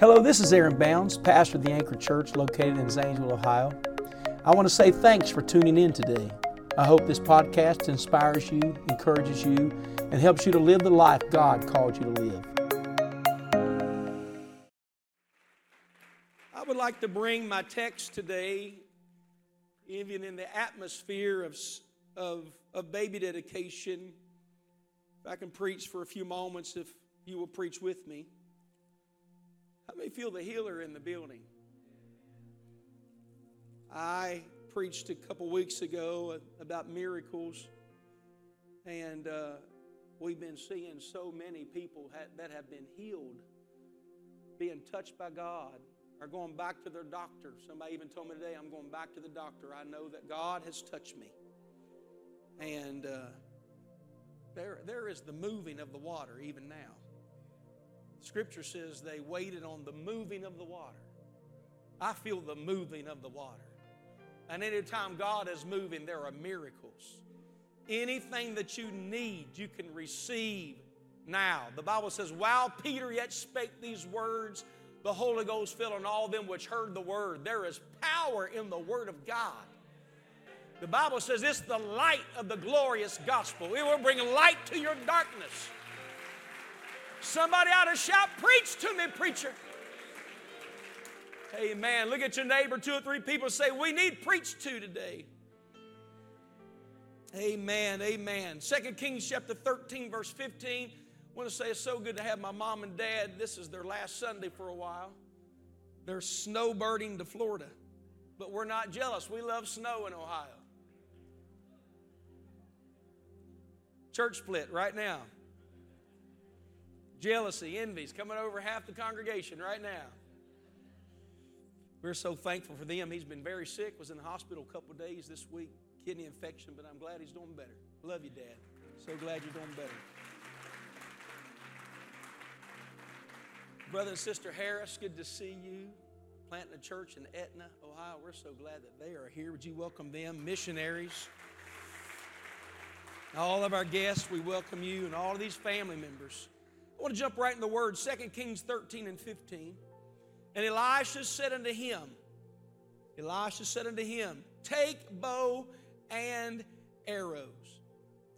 Hello, this is Aaron Bounds, pastor of the Anchor Church located in Zanesville, Ohio. I want to say thanks for tuning in today. I hope this podcast inspires you, encourages you, and helps you to live the life God called you to live. I would like to bring my text today, even in the atmosphere of, of, of baby dedication. If I can preach for a few moments, if you will preach with me. How many feel the healer in the building? I preached a couple weeks ago about miracles, and uh, we've been seeing so many people that have been healed, being touched by God, are going back to their doctor. Somebody even told me today, I'm going back to the doctor. I know that God has touched me. And uh, there, there is the moving of the water even now. Scripture says they waited on the moving of the water. I feel the moving of the water. And anytime God is moving, there are miracles. Anything that you need, you can receive now. The Bible says, while Peter yet spake these words, the Holy Ghost fell on all them which heard the word. There is power in the word of God. The Bible says it's the light of the glorious gospel. It will bring light to your darkness. Somebody ought to shout, Preach to me, preacher. Amen. Look at your neighbor, two or three people say, We need preached to today. Amen. Amen. Second Kings chapter 13, verse 15. I want to say it's so good to have my mom and dad. This is their last Sunday for a while. They're snowbirding to Florida. But we're not jealous. We love snow in Ohio. Church split right now. Jealousy, envies coming over half the congregation right now. We're so thankful for them. He's been very sick, was in the hospital a couple days this week, kidney infection, but I'm glad he's doing better. Love you, Dad. So glad you're doing better. Brother and Sister Harris, good to see you. Planting a church in Etna, Ohio. We're so glad that they are here. Would you welcome them? Missionaries. All of our guests, we welcome you and all of these family members. I want to jump right in the word, 2 Kings 13 and 15. And Elisha said unto him, Elisha said unto him, Take bow and arrows.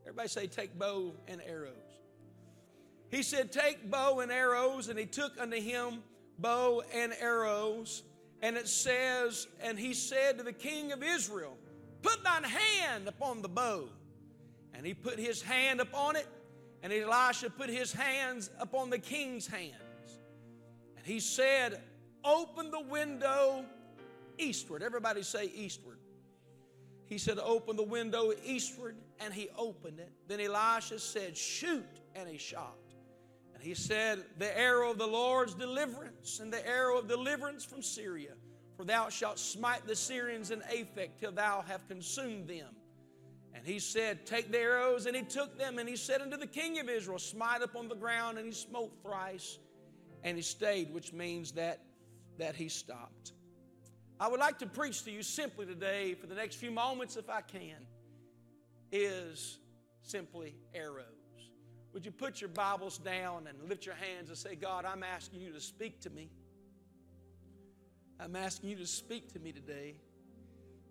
Everybody say, Take bow and arrows. He said, Take bow and arrows. And he took unto him bow and arrows. And it says, And he said to the king of Israel, Put thine hand upon the bow. And he put his hand upon it and Elisha put his hands upon the king's hands. And he said, Open the window eastward. Everybody say eastward. He said, Open the window eastward, and he opened it. Then Elisha said, Shoot, and he shot. And he said, The arrow of the Lord's deliverance, and the arrow of deliverance from Syria. For thou shalt smite the Syrians in Aphek till thou have consumed them. And he said, Take the arrows. And he took them, and he said unto the king of Israel, Smite upon the ground. And he smote thrice, and he stayed, which means that, that he stopped. I would like to preach to you simply today, for the next few moments, if I can, is simply arrows. Would you put your Bibles down and lift your hands and say, God, I'm asking you to speak to me. I'm asking you to speak to me today.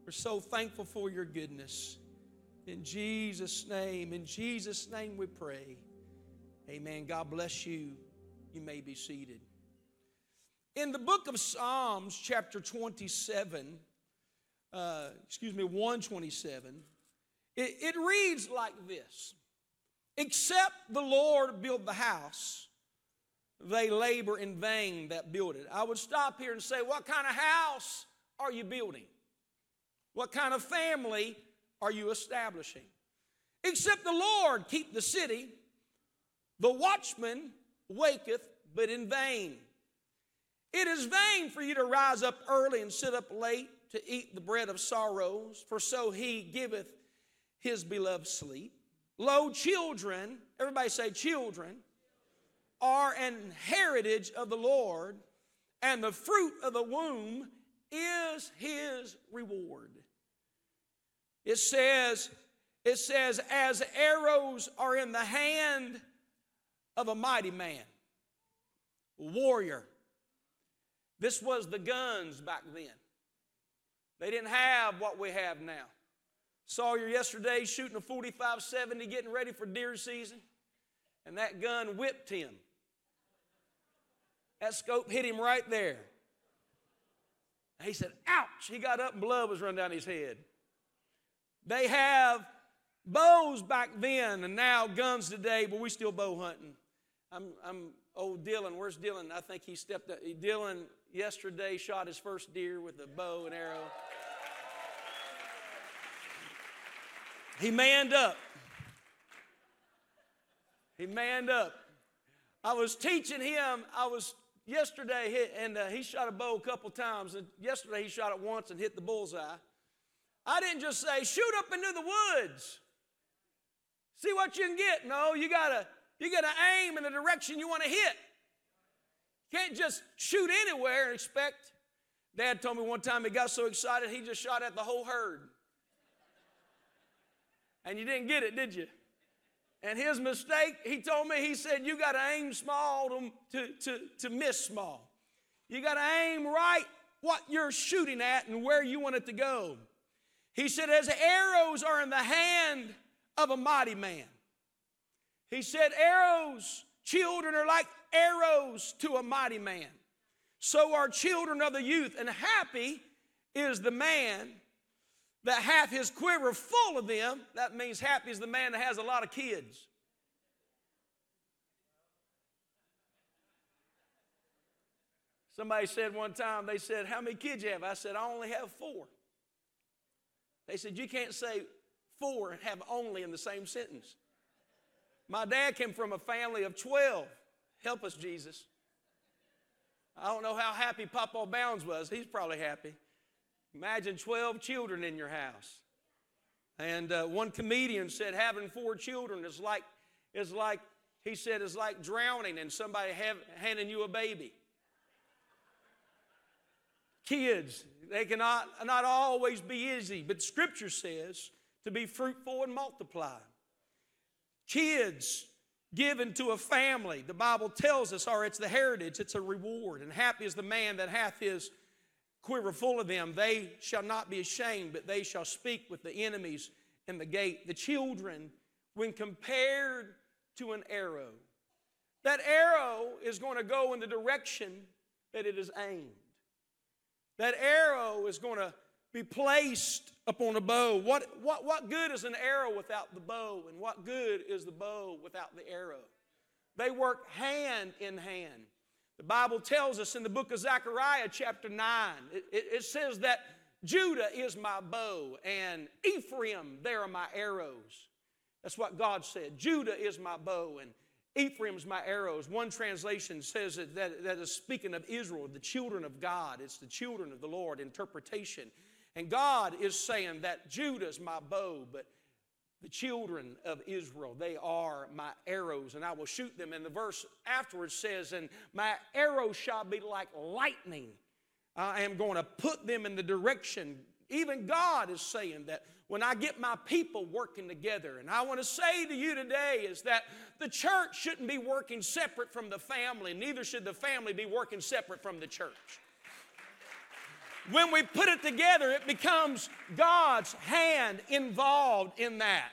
We're so thankful for your goodness. In Jesus' name, in Jesus' name we pray. Amen. God bless you. You may be seated. In the book of Psalms, chapter 27, uh, excuse me, 127, it, it reads like this Except the Lord build the house, they labor in vain that build it. I would stop here and say, What kind of house are you building? What kind of family are you establishing? Except the Lord keep the city, the watchman waketh, but in vain. It is vain for you to rise up early and sit up late to eat the bread of sorrows, for so he giveth his beloved sleep. Lo, children, everybody say children, are an heritage of the Lord, and the fruit of the womb is his reward. It says, it says, as arrows are in the hand of a mighty man, warrior. This was the guns back then. They didn't have what we have now. Saw Sawyer yesterday shooting a 45 70, getting ready for deer season, and that gun whipped him. That scope hit him right there. he said, Ouch! He got up and blood was running down his head. They have bows back then and now guns today, but we still bow hunting. I'm, I'm old Dylan. Where's Dylan? I think he stepped up. Dylan yesterday shot his first deer with a bow and arrow. He manned up. He manned up. I was teaching him, I was yesterday, and uh, he shot a bow a couple times, and yesterday he shot it once and hit the bullseye. I didn't just say, shoot up into the woods. See what you can get. No, you gotta, you gotta aim in the direction you want to hit. Can't just shoot anywhere and expect. Dad told me one time he got so excited he just shot at the whole herd. And you didn't get it, did you? And his mistake, he told me, he said, you got to aim small to, to, to, to miss small. You got to aim right what you're shooting at and where you want it to go. He said, as arrows are in the hand of a mighty man. He said, arrows, children are like arrows to a mighty man. So are children of the youth. And happy is the man that hath his quiver full of them. That means happy is the man that has a lot of kids. Somebody said one time, they said, How many kids you have? I said, I only have four. They said, You can't say four and have only in the same sentence. My dad came from a family of 12. Help us, Jesus. I don't know how happy Papa Bounds was. He's probably happy. Imagine 12 children in your house. And uh, one comedian said having four children is like, is like, he said, is like drowning and somebody have, handing you a baby. Kids, they cannot not always be easy, but Scripture says to be fruitful and multiply. Kids given to a family, the Bible tells us, or it's the heritage, it's a reward. And happy is the man that hath his quiver full of them. They shall not be ashamed, but they shall speak with the enemies in the gate. The children, when compared to an arrow, that arrow is going to go in the direction that it is aimed. That arrow is going to be placed upon a bow. What, what, what good is an arrow without the bow? And what good is the bow without the arrow? They work hand in hand. The Bible tells us in the book of Zechariah, chapter 9, it, it, it says that Judah is my bow and Ephraim, there are my arrows. That's what God said. Judah is my bow and Ephraim's my arrows. One translation says that, that, that is speaking of Israel, the children of God. It's the children of the Lord, interpretation. And God is saying that Judah's my bow, but the children of Israel. They are my arrows, and I will shoot them. And the verse afterwards says, And my arrows shall be like lightning. I am going to put them in the direction. Even God is saying that when I get my people working together, and I want to say to you today is that the church shouldn't be working separate from the family, neither should the family be working separate from the church. When we put it together, it becomes God's hand involved in that.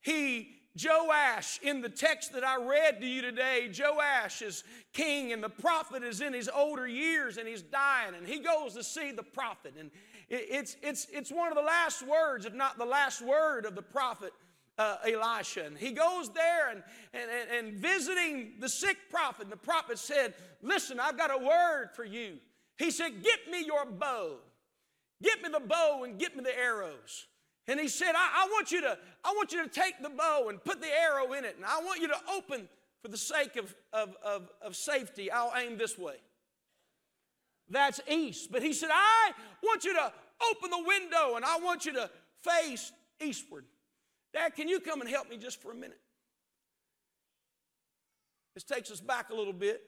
He, Joash, in the text that I read to you today, Joash is king and the prophet is in his older years and he's dying and he goes to see the prophet. And it's, it's, it's one of the last words, if not the last word of the prophet uh, Elisha. And he goes there and, and, and visiting the sick prophet. And the prophet said, Listen, I've got a word for you. He said, Get me your bow. Get me the bow and get me the arrows. And he said, I, I, want you to, I want you to take the bow and put the arrow in it. And I want you to open for the sake of, of, of, of safety. I'll aim this way. That's east. But he said, I want you to open the window and I want you to face eastward. Dad, can you come and help me just for a minute? This takes us back a little bit.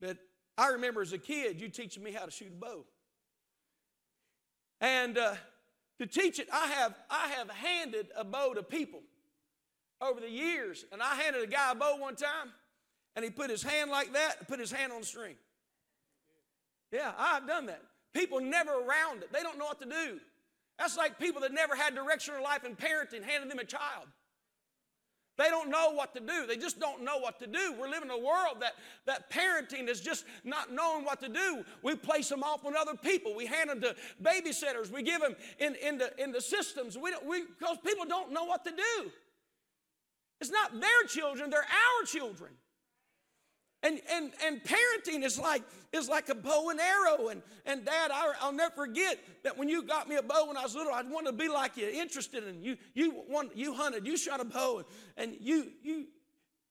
But I remember as a kid, you teaching me how to shoot a bow. And uh, to teach it, I have, I have handed a bow to people over the years. And I handed a guy a bow one time, and he put his hand like that and put his hand on the string. Yeah, I've done that. People never around it. They don't know what to do. That's like people that never had direction in life and parenting handed them a child. They don't know what to do. They just don't know what to do. We're living in a world that, that parenting is just not knowing what to do. We place them off on other people. We hand them to babysitters. We give them in, in, the, in the systems we, we, because people don't know what to do. It's not their children, they're our children. And, and, and parenting is like, is like a bow and arrow. And, and dad, I, will never forget that when you got me a bow when I was little, I wanted to be like you, interested in you. You, want, you hunted, you shot a bow, and, and you, you,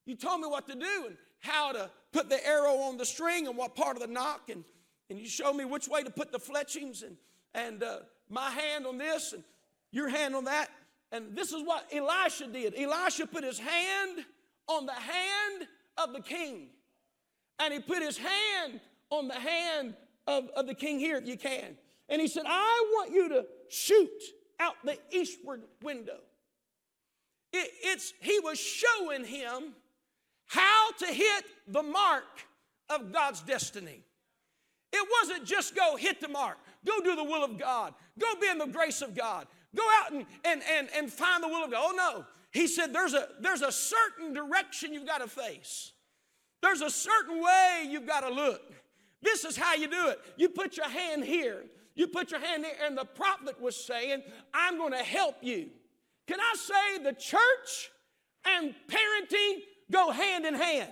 you told me what to do and how to put the arrow on the string and what part of the nock. And, and you showed me which way to put the fletchings and, and uh, my hand on this and your hand on that. And this is what Elisha did. Elisha put his hand on the hand of the king and he put his hand on the hand of, of the king here, if you can. And he said, I want you to shoot out the eastward window. It, it's, he was showing him how to hit the mark of God's destiny. It wasn't just go hit the mark, go do the will of God, go be in the grace of God, go out and, and, and, and find the will of God. Oh no. He said there's a, there's a certain direction you've got to face. There's a certain way you've got to look. This is how you do it. You put your hand here. You put your hand there, and the prophet was saying, I'm going to help you. Can I say the church and parenting go hand in hand?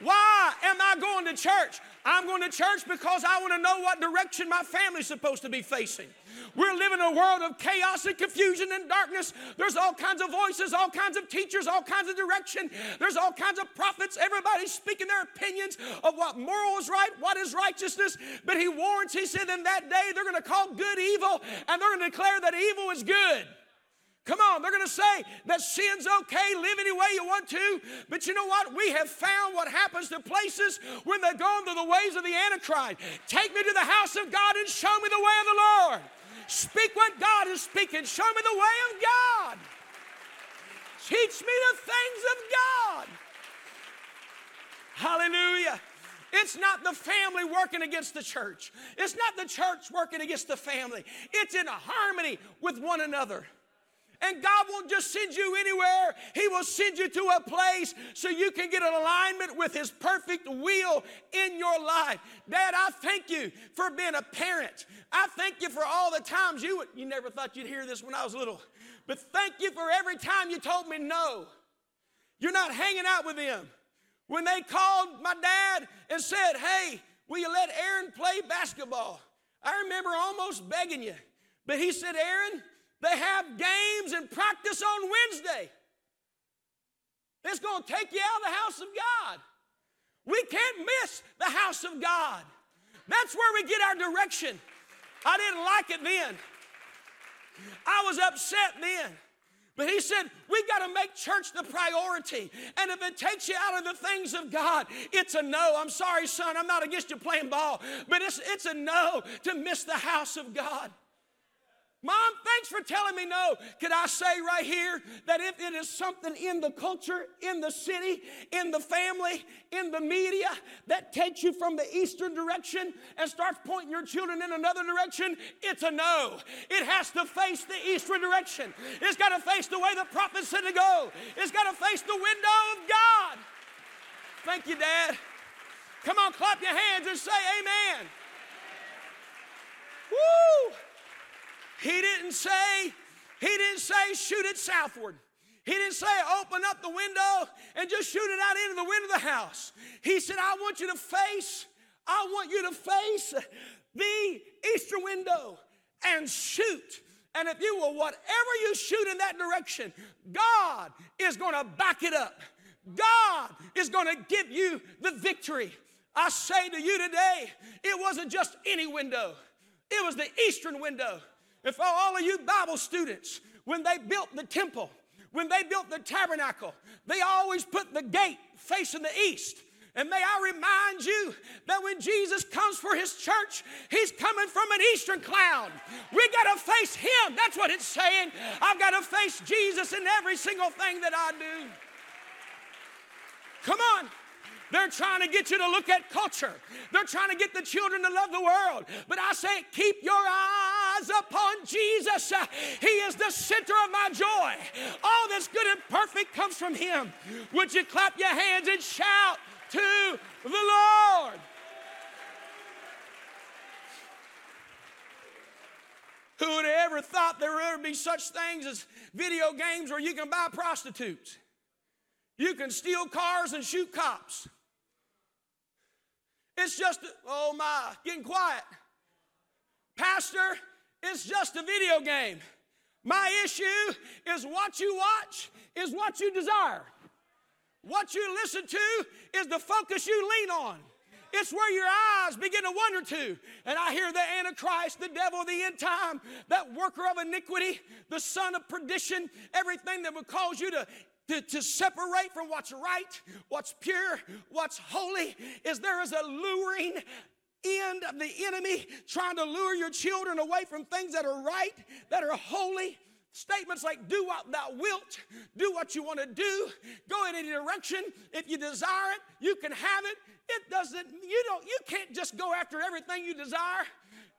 Why am I going to church? I'm going to church because I want to know what direction my family's supposed to be facing. We're living in a world of chaos and confusion and darkness. There's all kinds of voices, all kinds of teachers, all kinds of direction. There's all kinds of prophets. Everybody's speaking their opinions of what moral is right, what is righteousness. But he warns, he said, in that day they're going to call good evil and they're going to declare that evil is good. Come on, they're going to say that sin's okay, live any way you want to. But you know what? We have found what happens to places when they go into the ways of the Antichrist. Take me to the house of God and show me the way of the Lord. Speak what God is speaking. Show me the way of God. Teach me the things of God. Hallelujah. It's not the family working against the church. It's not the church working against the family. It's in harmony with one another. And God won't just send you anywhere, He will send you to a place so you can get an alignment with His perfect will in your life. Dad, I thank you for being a parent. I thank you for all the times you, you never thought you'd hear this when I was little, but thank you for every time you told me no. You're not hanging out with them. When they called my dad and said, Hey, will you let Aaron play basketball? I remember almost begging you. But he said, Aaron, they have games and practice on Wednesday. It's going to take you out of the house of God. We can't miss the house of God. That's where we get our direction. I didn't like it then. I was upset then. But he said, we got to make church the priority. And if it takes you out of the things of God, it's a no. I'm sorry, son, I'm not against you playing ball, but it's, it's a no to miss the house of God. Mom, thanks for telling me no. Could I say right here that if it is something in the culture, in the city, in the family, in the media that takes you from the eastern direction and starts pointing your children in another direction, it's a no. It has to face the eastern direction. It's got to face the way the prophet said to go. It's got to face the window of God. Thank you, Dad. Come on, clap your hands and say amen. Woo! He didn't say, he didn't say shoot it southward. He didn't say open up the window and just shoot it out into the window of the house. He said, I want you to face, I want you to face the eastern window and shoot. And if you will, whatever you shoot in that direction, God is going to back it up. God is going to give you the victory. I say to you today, it wasn't just any window, it was the eastern window. And for all of you Bible students, when they built the temple, when they built the tabernacle, they always put the gate facing the east. And may I remind you that when Jesus comes for his church, he's coming from an eastern cloud. We got to face him. That's what it's saying. I've got to face Jesus in every single thing that I do. Come on. They're trying to get you to look at culture. They're trying to get the children to love the world. But I say, keep your eyes upon Jesus. He is the center of my joy. All that's good and perfect comes from Him. Would you clap your hands and shout to the Lord? Who would have ever thought there would ever be such things as video games where you can buy prostitutes? You can steal cars and shoot cops. It's just, oh my, getting quiet. Pastor, it's just a video game. My issue is what you watch is what you desire. What you listen to is the focus you lean on. It's where your eyes begin to wander to. And I hear the Antichrist, the devil, the end time, that worker of iniquity, the son of perdition, everything that would cause you to to, to, separate from what's right, what's pure, what's holy, is there is a luring end of the enemy trying to lure your children away from things that are right, that are holy. Statements like, do what thou wilt, do what you want to do, go in any direction. If you desire it, you can have it. It doesn't, you don't, you can't just go after everything you desire.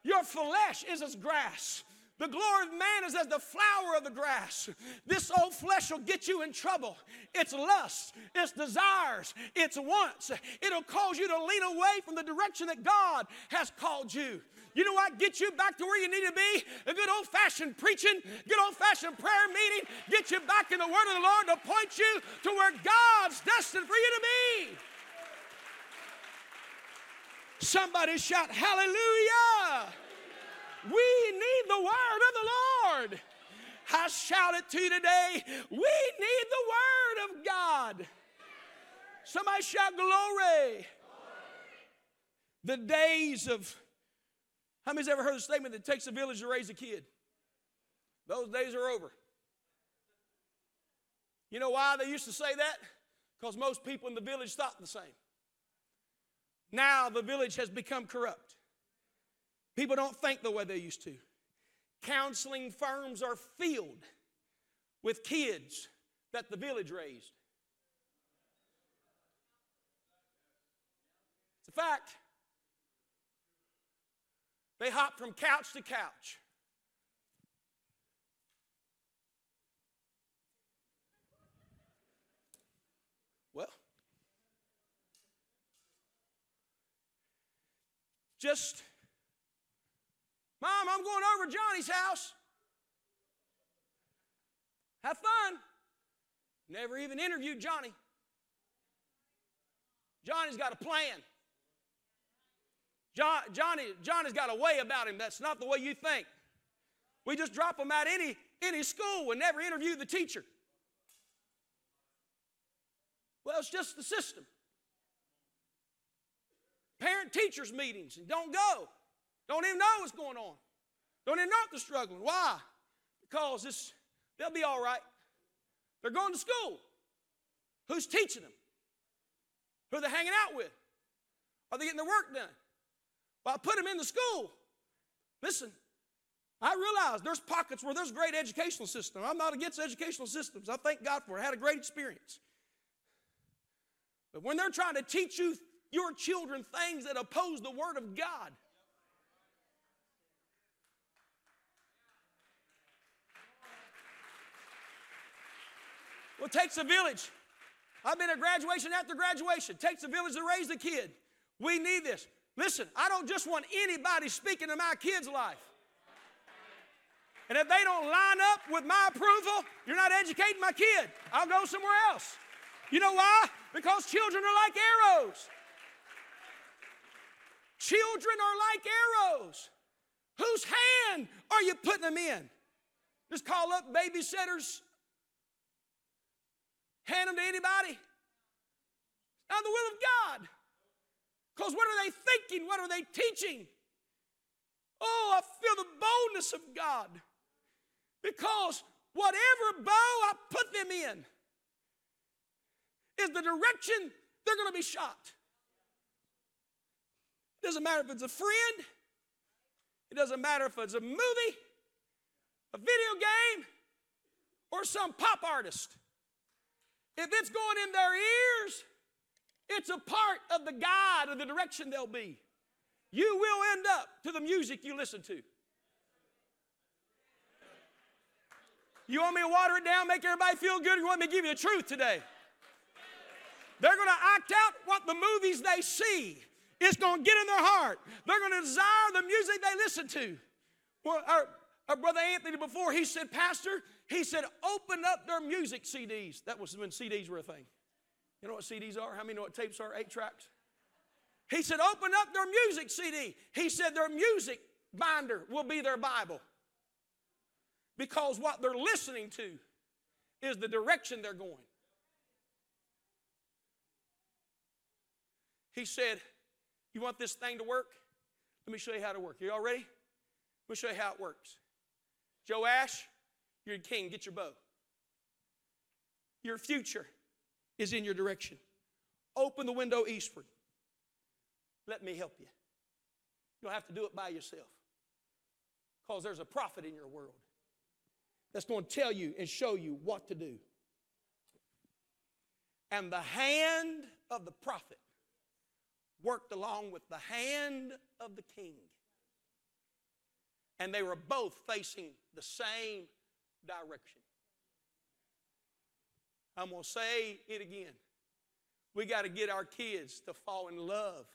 Your flesh is as grass. The glory of man is as the flower of the grass. This old flesh will get you in trouble. It's lust, it's desires, it's wants. It'll cause you to lean away from the direction that God has called you. You know what? Get you back to where you need to be. A good old fashioned preaching, good old fashioned prayer meeting. Get you back in the Word of the Lord to point you to where God's destined for you to be. Somebody shout, Hallelujah! We need the word of the Lord. I shout it to you today. We need the word of God. Somebody shout glory. The days of, how many's ever heard the statement that takes a village to raise a kid? Those days are over. You know why they used to say that? Because most people in the village thought the same. Now the village has become corrupt. People don't think the way they used to. Counseling firms are filled with kids that the village raised. It's a fact. They hop from couch to couch. Well, just Mom, I'm going over Johnny's house. Have fun. Never even interviewed Johnny. Johnny's got a plan. John, Johnny, Johnny's got a way about him that's not the way you think. We just drop him at any, any school and never interview the teacher. Well, it's just the system. Parent teachers meetings and don't go. Don't even know what's going on. Don't even know they're struggling. Why? Because this, they'll be all right. They're going to school. Who's teaching them? Who are they hanging out with? Are they getting their work done? Well, I put them in the school. Listen, I realize there's pockets where there's great educational system. I'm not against educational systems. I thank God for it. I had a great experience. But when they're trying to teach you your children things that oppose the Word of God, Well, it takes a village. I've been at graduation after graduation. It takes a village to raise a kid. We need this. Listen, I don't just want anybody speaking to my kid's life. And if they don't line up with my approval, you're not educating my kid. I'll go somewhere else. You know why? Because children are like arrows. Children are like arrows. Whose hand are you putting them in? Just call up babysitters hand them to anybody. It's Not the will of God. Because what are they thinking? What are they teaching? Oh, I feel the boldness of God. Because whatever bow I put them in is the direction they're going to be shot. It doesn't matter if it's a friend, it doesn't matter if it's a movie, a video game, or some pop artist. If it's going in their ears, It's a part of the guide of the direction they'll be. You will end up to the music you listen to. You want me to water it down, make everybody feel good, you want me to give you the truth today? They're going to act out what the movies they see. It's going to get in their heart. They're going to desire the music they listen to. Well, our brother Anthony before, he said, Pastor, he said, open up their music CDs. That was when CDs were a thing. You know what CDs are? How many know what tapes are? Eight tracks. He said, open up their music CD. He said, their music binder will be their Bible. Because what they're listening to is the direction they're going. He said, You want this thing to work? Let me show you how to work. You all ready? Let me show you how it works. Joash, you're king. Get your bow. Your future is in your direction. Open the window eastward. Let me help you. You don't have to do it by yourself because there's a prophet in your world that's going to tell you and show you what to do. And the hand of the prophet worked along with the hand of the king. And they were both facing the same direction. I'm going to say it again. We got to get our kids to fall in love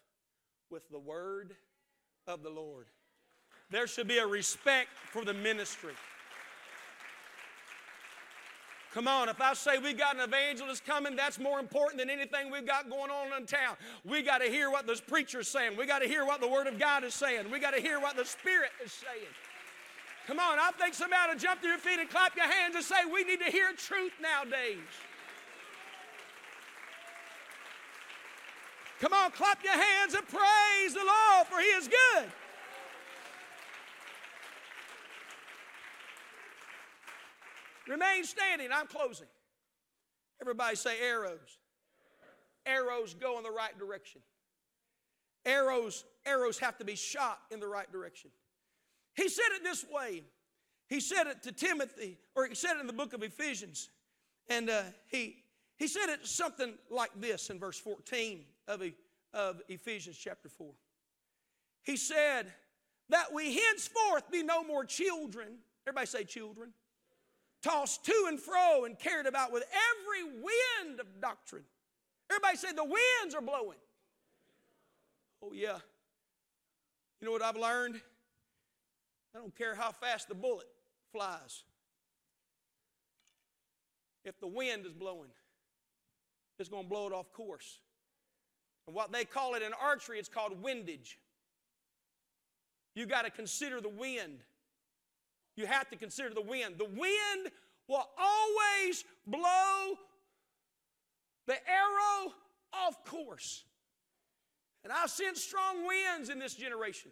with the word of the Lord. There should be a respect for the ministry. Come on, if I say we got an evangelist coming, that's more important than anything we've got going on in town. We got to hear what the preacher's saying. We got to hear what the Word of God is saying. We got to hear what the Spirit is saying. Come on, I think somebody to jump to your feet and clap your hands and say, We need to hear truth nowadays. Come on, clap your hands and praise the Lord, for He is good. Remain standing. I'm closing. Everybody say arrows. Arrows go in the right direction. Arrows, arrows have to be shot in the right direction. He said it this way. He said it to Timothy, or he said it in the book of Ephesians. And uh, he, he said it something like this in verse 14 of, of Ephesians chapter 4. He said, That we henceforth be no more children. Everybody say children tossed to and fro and carried about with every wind of doctrine. Everybody say the winds are blowing. Oh, yeah. You know what I've learned? I don't care how fast the bullet flies. If the wind is blowing, it's going to blow it off course. And what they call it in archery, it's called windage. You got to consider the wind. You have to consider the wind. The wind will always blow the arrow off course. And I've seen strong winds in this generation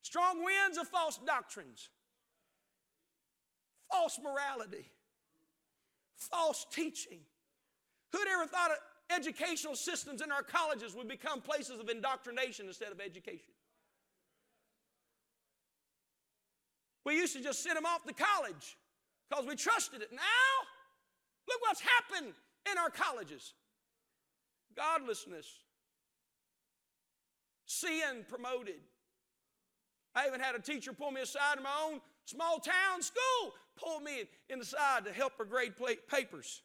strong winds of false doctrines, false morality, false teaching. Who'd ever thought educational systems in our colleges would become places of indoctrination instead of education? We used to just send them off to college because we trusted it. Now, look what's happened in our colleges godlessness, sin promoted. I even had a teacher pull me aside in my own small town school, pull me in to help her grade papers.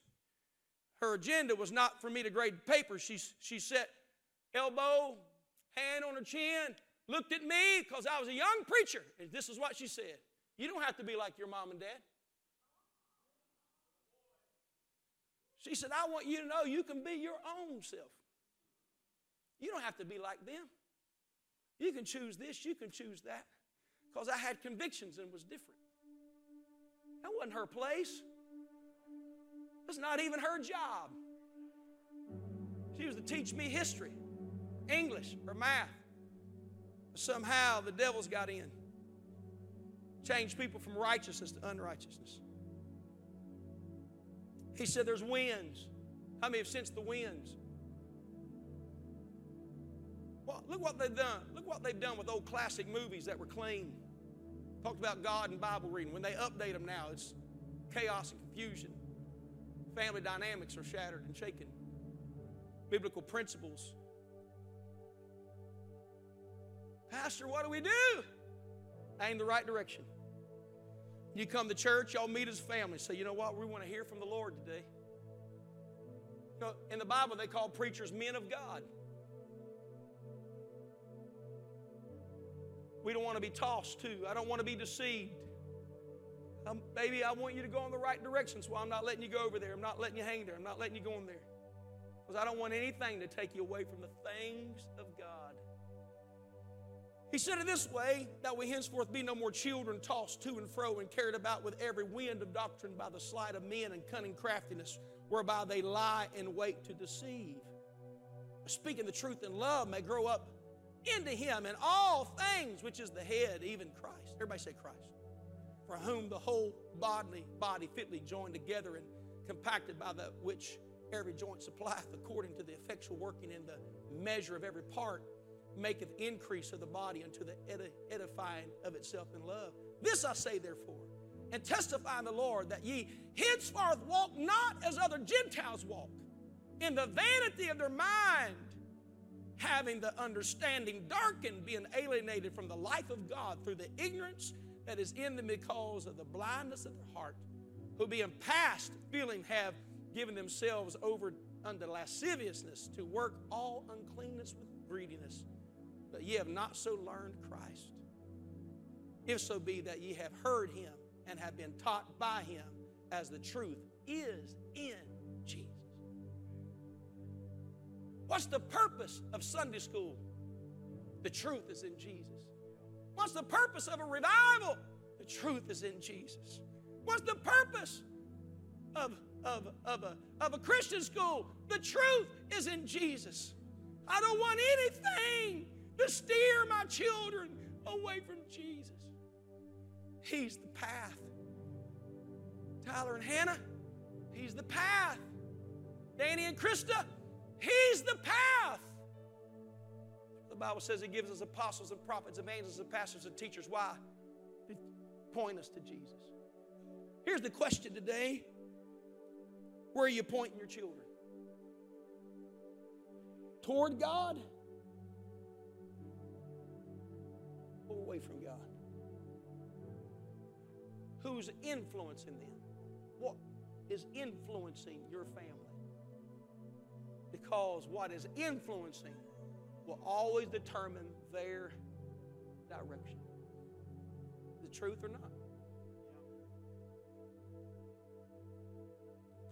Her agenda was not for me to grade papers. She, she set elbow, hand on her chin, looked at me because I was a young preacher. And this is what she said you don't have to be like your mom and dad. She said, I want you to know you can be your own self. You don't have to be like them. You can choose this, you can choose that. Because I had convictions and was different. That wasn't her place. That's not even her job. She was to teach me history, English, or math. Somehow the devil's got in. Change people from righteousness to unrighteousness. He said there's winds. How many have sensed the winds? Well, look what they've done. Look what they've done with old classic movies that were clean. Talked about God and Bible reading. When they update them now, it's chaos and confusion. Family dynamics are shattered and shaken. biblical principles. Pastor, what do we do? Aim the right direction. You come to church, y'all meet as family. Say, you know what? We want to hear from the Lord today. You know, in the Bible, they call preachers men of God. We don't want to be tossed to. I don't want to be deceived. Um, baby, I want you to go in the right direction, so I'm not letting you go over there. I'm not letting you hang there. I'm not letting you go in there. Because I don't want anything to take you away from the things of God. He said it this way that we henceforth be no more children tossed to and fro and carried about with every wind of doctrine by the sleight of men and cunning craftiness, whereby they lie in wait to deceive. Speaking the truth in love may grow up into him in all things, which is the head, even Christ. Everybody say Christ. For whom the whole bodily body fitly joined together and compacted by the which every joint supplieth according to the effectual working in the measure of every part maketh increase of the body unto the edifying of itself in love. This I say therefore, and testify in the Lord that ye henceforth walk not as other Gentiles walk, in the vanity of their mind, having the understanding darkened, being alienated from the life of God through the ignorance that is in them because of the blindness of their heart, who being past feeling have given themselves over unto lasciviousness to work all uncleanness with greediness but ye have not so learned Christ. If so be that ye have heard him and have been taught by him as the truth is in Jesus. What's the purpose of Sunday school? The truth is in Jesus. What's the purpose of a revival? The truth is in Jesus. What's the purpose of, of, of, a, of a Christian school? The truth is in Jesus. I don't want anything to steer my children away from Jesus. He's the path. Tyler and Hannah, He's the path. Danny and Krista, He's the path. The Bible says He gives us apostles and prophets, evangelists and pastors and teachers. Why? To point us to Jesus. Here's the question today Where are you pointing your children? Toward God away from God? Who's influencing them? What is influencing your family? Because what is influencing will always determine their direction. The truth or not?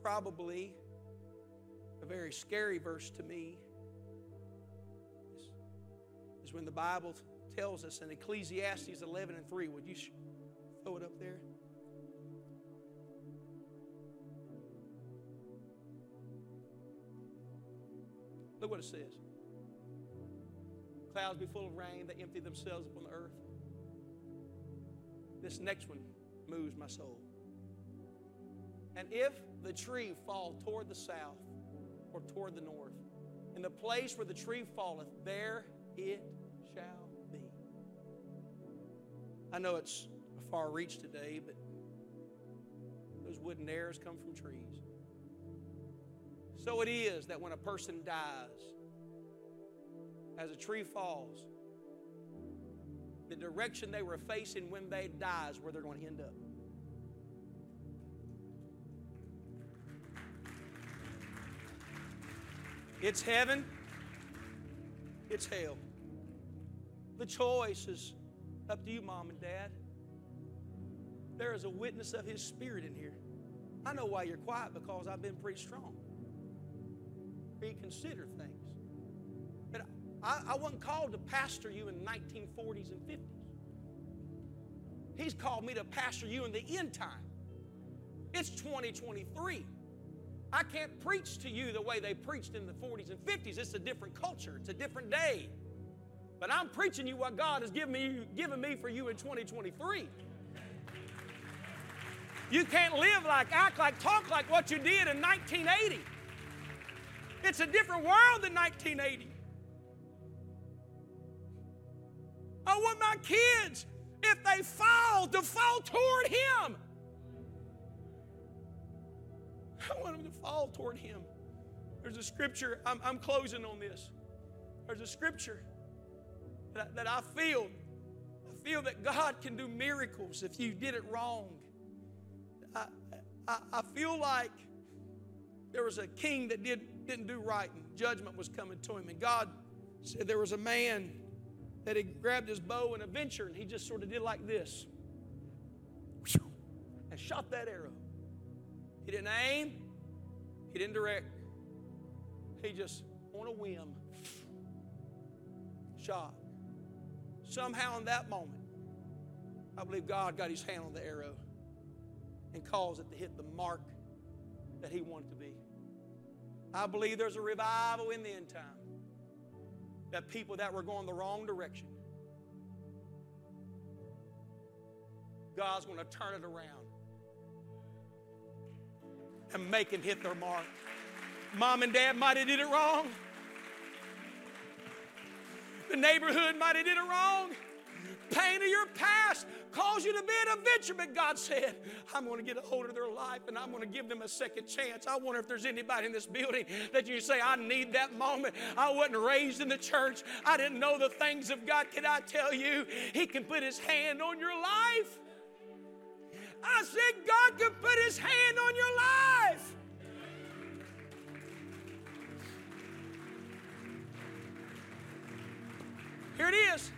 Probably a very scary verse to me is, is when the Bible tells us in Ecclesiastes 11 and 3. Would you throw it up there? Look what it says. Clouds be full of rain, they empty themselves upon the earth. This next one moves my soul. And if the tree fall toward the south or toward the north, in the place where the tree falleth, there it I know it's a far reach today, but those wooden arrows come from trees. So it is that when a person dies, as a tree falls, the direction they were facing when they die is where they're going to end up. It's heaven, it's hell. The choice is up to you, mom and dad. There is a witness of His Spirit in here. I know why you're quiet because I've been pretty strong. Reconsider things. But I, I wasn't called to pastor you in the 1940s and 50s. He's called me to pastor you in the end time. It's 2023. I can't preach to you the way they preached in the 40s and 50s. It's a different culture, it's a different day. But I'm preaching you what God has given me, given me for you in 2023. You can't live like, act like, talk like what you did in 1980. It's a different world than 1980. I want my kids, if they fall, to fall toward Him. I want them to fall toward Him. There's a scripture, I'm, I'm closing on this. There's a scripture that, that I feel, I feel that God can do miracles if you did it wrong. I, I, I feel like there was a king that did, didn't do right and judgment was coming to him. And God said there was a man that had grabbed his bow and a venture and he just sort of did like this and shot that arrow. He didn't aim, he didn't direct. He just, on a whim, shot. Somehow in that moment, I believe God got his hand on the arrow and caused it to hit the mark that he wanted to be. I believe there's a revival in the end time. That people that were going the wrong direction, God's going to turn it around and make them hit their mark. Mom and dad might have did it wrong. The neighborhood might have did it wrong. Pain of your past caused you to be an adventure, but God said, I'm going to get a hold of their life and I'm going to give them a second chance. I wonder if there's anybody in this building that you say, I need that moment. I wasn't raised in the church. I didn't know the things of God. Can I tell you, He can put His hand on your life? I said, God can put His hand on your life. Here it is.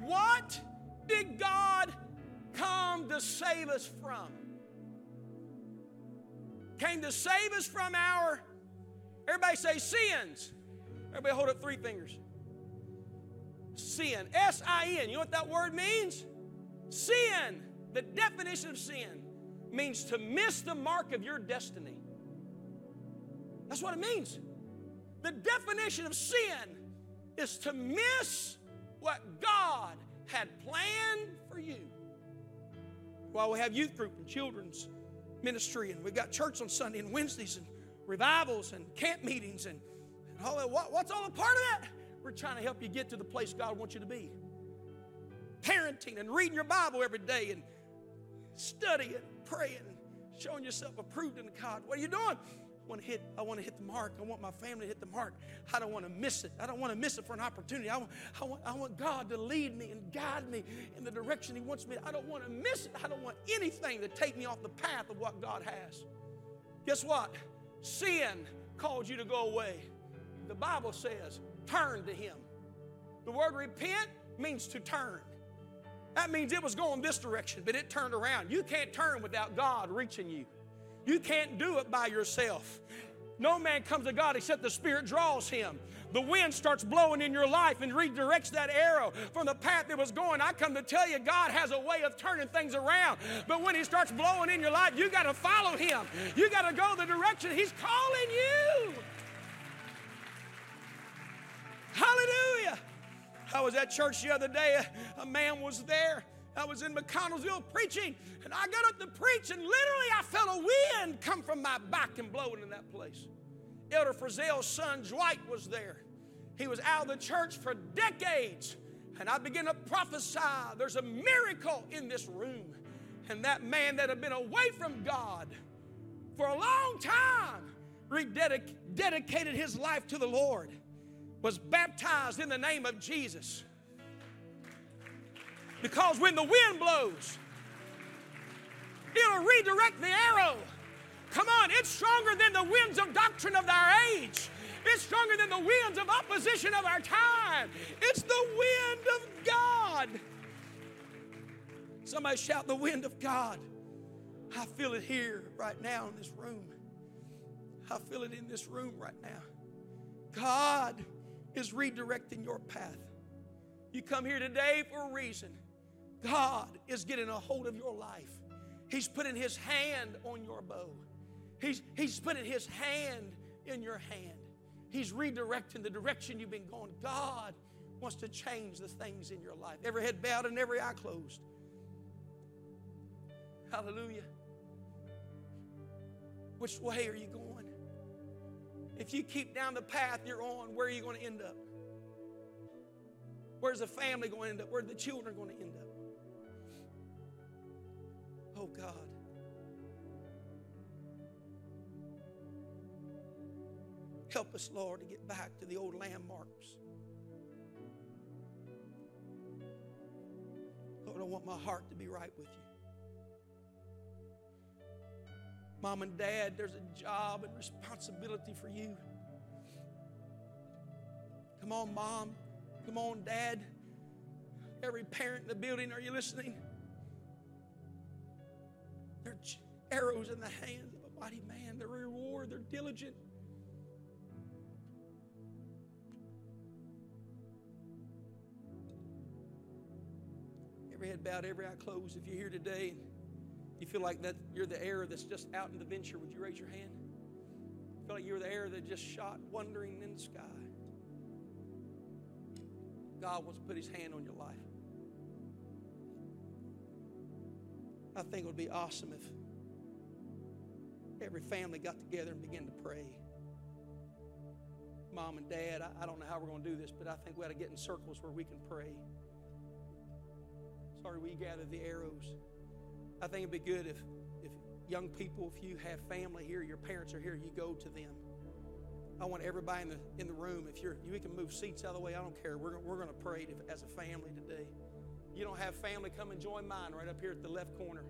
What did God come to save us from? Came to save us from our, everybody say sins. Everybody hold up three fingers. Sin. S I N. You know what that word means? Sin. The definition of sin means to miss the mark of your destiny. That's what it means. The definition of sin is to miss what God had planned for you. While we have youth group and children's ministry, and we've got church on Sunday and Wednesdays, and revivals and camp meetings, and, and all that, what, what's all a part of that? We're trying to help you get to the place God wants you to be. Parenting and reading your Bible every day, and studying, praying, showing yourself approved in God. What are you doing? Want to hit, I want to hit the mark. I want my family to hit the mark. I don't want to miss it. I don't want to miss it for an opportunity. I want, I want, I want God to lead me and guide me in the direction He wants me. I don't want to miss it. I don't want anything to take me off the path of what God has. Guess what? Sin calls you to go away. The Bible says, turn to Him. The word repent means to turn. That means it was going this direction, but it turned around. You can't turn without God reaching you. You can't do it by yourself. No man comes to God except the Spirit draws him. The wind starts blowing in your life and redirects that arrow from the path it was going. I come to tell you, God has a way of turning things around. But when He starts blowing in your life, you got to follow Him. You got to go the direction He's calling you. Hallelujah. I was at church the other day. A man was there I was in McConnelsville preaching, and I got up to preach, and literally I felt a wind come from my back and blow in that place. Elder Frizzell's son Dwight was there. He was out of the church for decades, and I began to prophesy there's a miracle in this room. And that man that had been away from God for a long time rededicated his life to the Lord, was baptized in the name of Jesus because when the wind blows, it'll redirect the arrow. Come on, it's stronger than the winds of doctrine of our age. It's stronger than the winds of opposition of our time. It's the wind of God. Somebody shout the wind of God. I feel it here right now in this room. I feel it in this room right now. God is redirecting your path. You come here today for a reason. God is getting a hold of your life. He's putting His hand on your bow. He's, he's putting His hand in your hand. He's redirecting the direction you've been going. God wants to change the things in your life. Every head bowed and every eye closed. Hallelujah. Which way are you going? If you keep down the path you're on, where are you going to end up? Where's the family going to end up? Where are the children going to end up? Oh God. Help us, Lord, to get back to the old landmarks. Lord, I want my heart to be right with you. Mom and dad, there's a job and responsibility for you. Come on, mom. Come on, dad. Every parent in the building, are you listening? They're arrows in the hands of a mighty man. Their reward, they're diligent. Every head bowed, every eye closed. If you're here today you feel like that you're the arrow that's just out in the venture, would you raise your hand? feel like you're the arrow that just shot wandering in the sky. God wants to put his hand on your life. I think it would be awesome if every family got together and began to pray. Mom and dad, I, don't know how we're going to do this, but I think we ought to get in circles where we can pray. Sorry, we gather the arrows. I think it'd be good if, if young people, if you have family here, your parents are here, you go to them. I want everybody in the, in the room, if you're, you can move seats out of the way, I don't care. We're, we're going to pray as a family today you don't have family, come and join mine right up here at the left corner.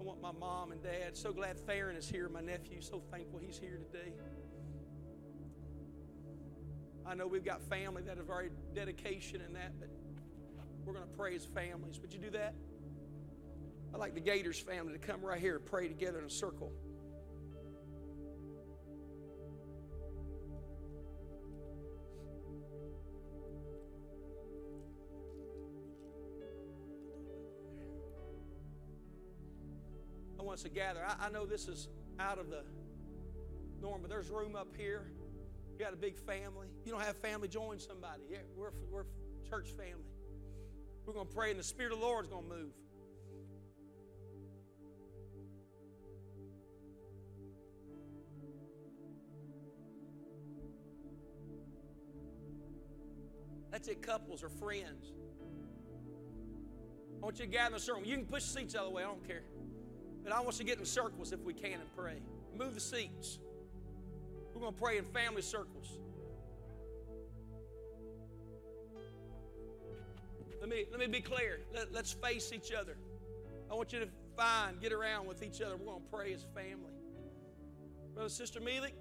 I want my mom and dad. So glad Theron is here, my nephew. So thankful he's here today. I know we've got family that have already dedication in that, but we're going to pray as families. Would you do that? I'd like the Gators family to come right here and pray together in a circle. To gather. I, I know this is out of the norm, but there's room up here. You got a big family. You don't have family, join somebody. Yeah, we're, we're church family. We're going to pray, and the Spirit of the Lord is going to move. That's it, couples or friends. I want you to gather in a circle. You can push seats out of the way, I don't care. But I want us to get in circles if we can and pray. Move the seats. We're going to pray in family circles. Let me, let me be clear. Let, let's face each other. I want you to find, get around with each other. We're going to pray as family. Brother, Sister Mealy,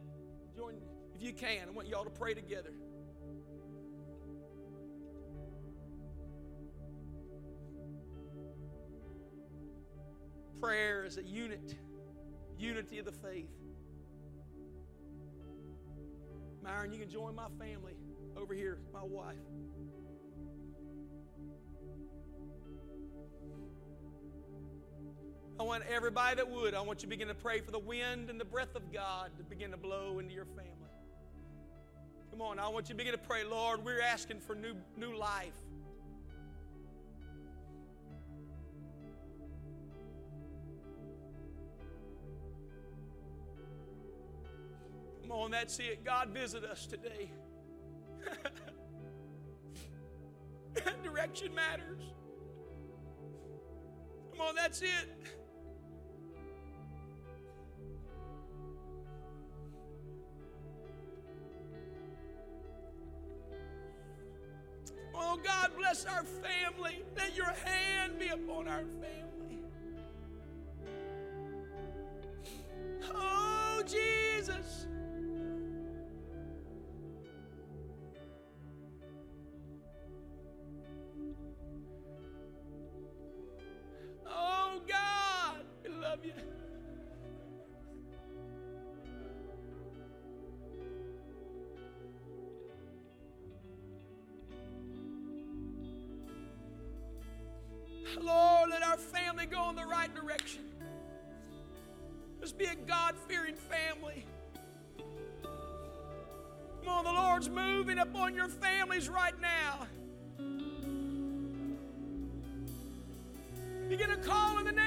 join if you can. I want y'all to pray together. Prayer is a unit, unity of the faith. Myron, you can join my family over here, my wife. I want everybody that would, I want you to begin to pray for the wind and the breath of God to begin to blow into your family. Come on, I want you to begin to pray, Lord, we're asking for new, new life. Come on, that's it. God visit us today. Direction matters. Come on, that's it. Oh, God, bless our family. Let your hand be upon our family. Oh, Jesus. Lord, let our family go in the right direction. Let's be a God fearing family. Come on, the Lord's moving upon your families right now. Begin to call in the name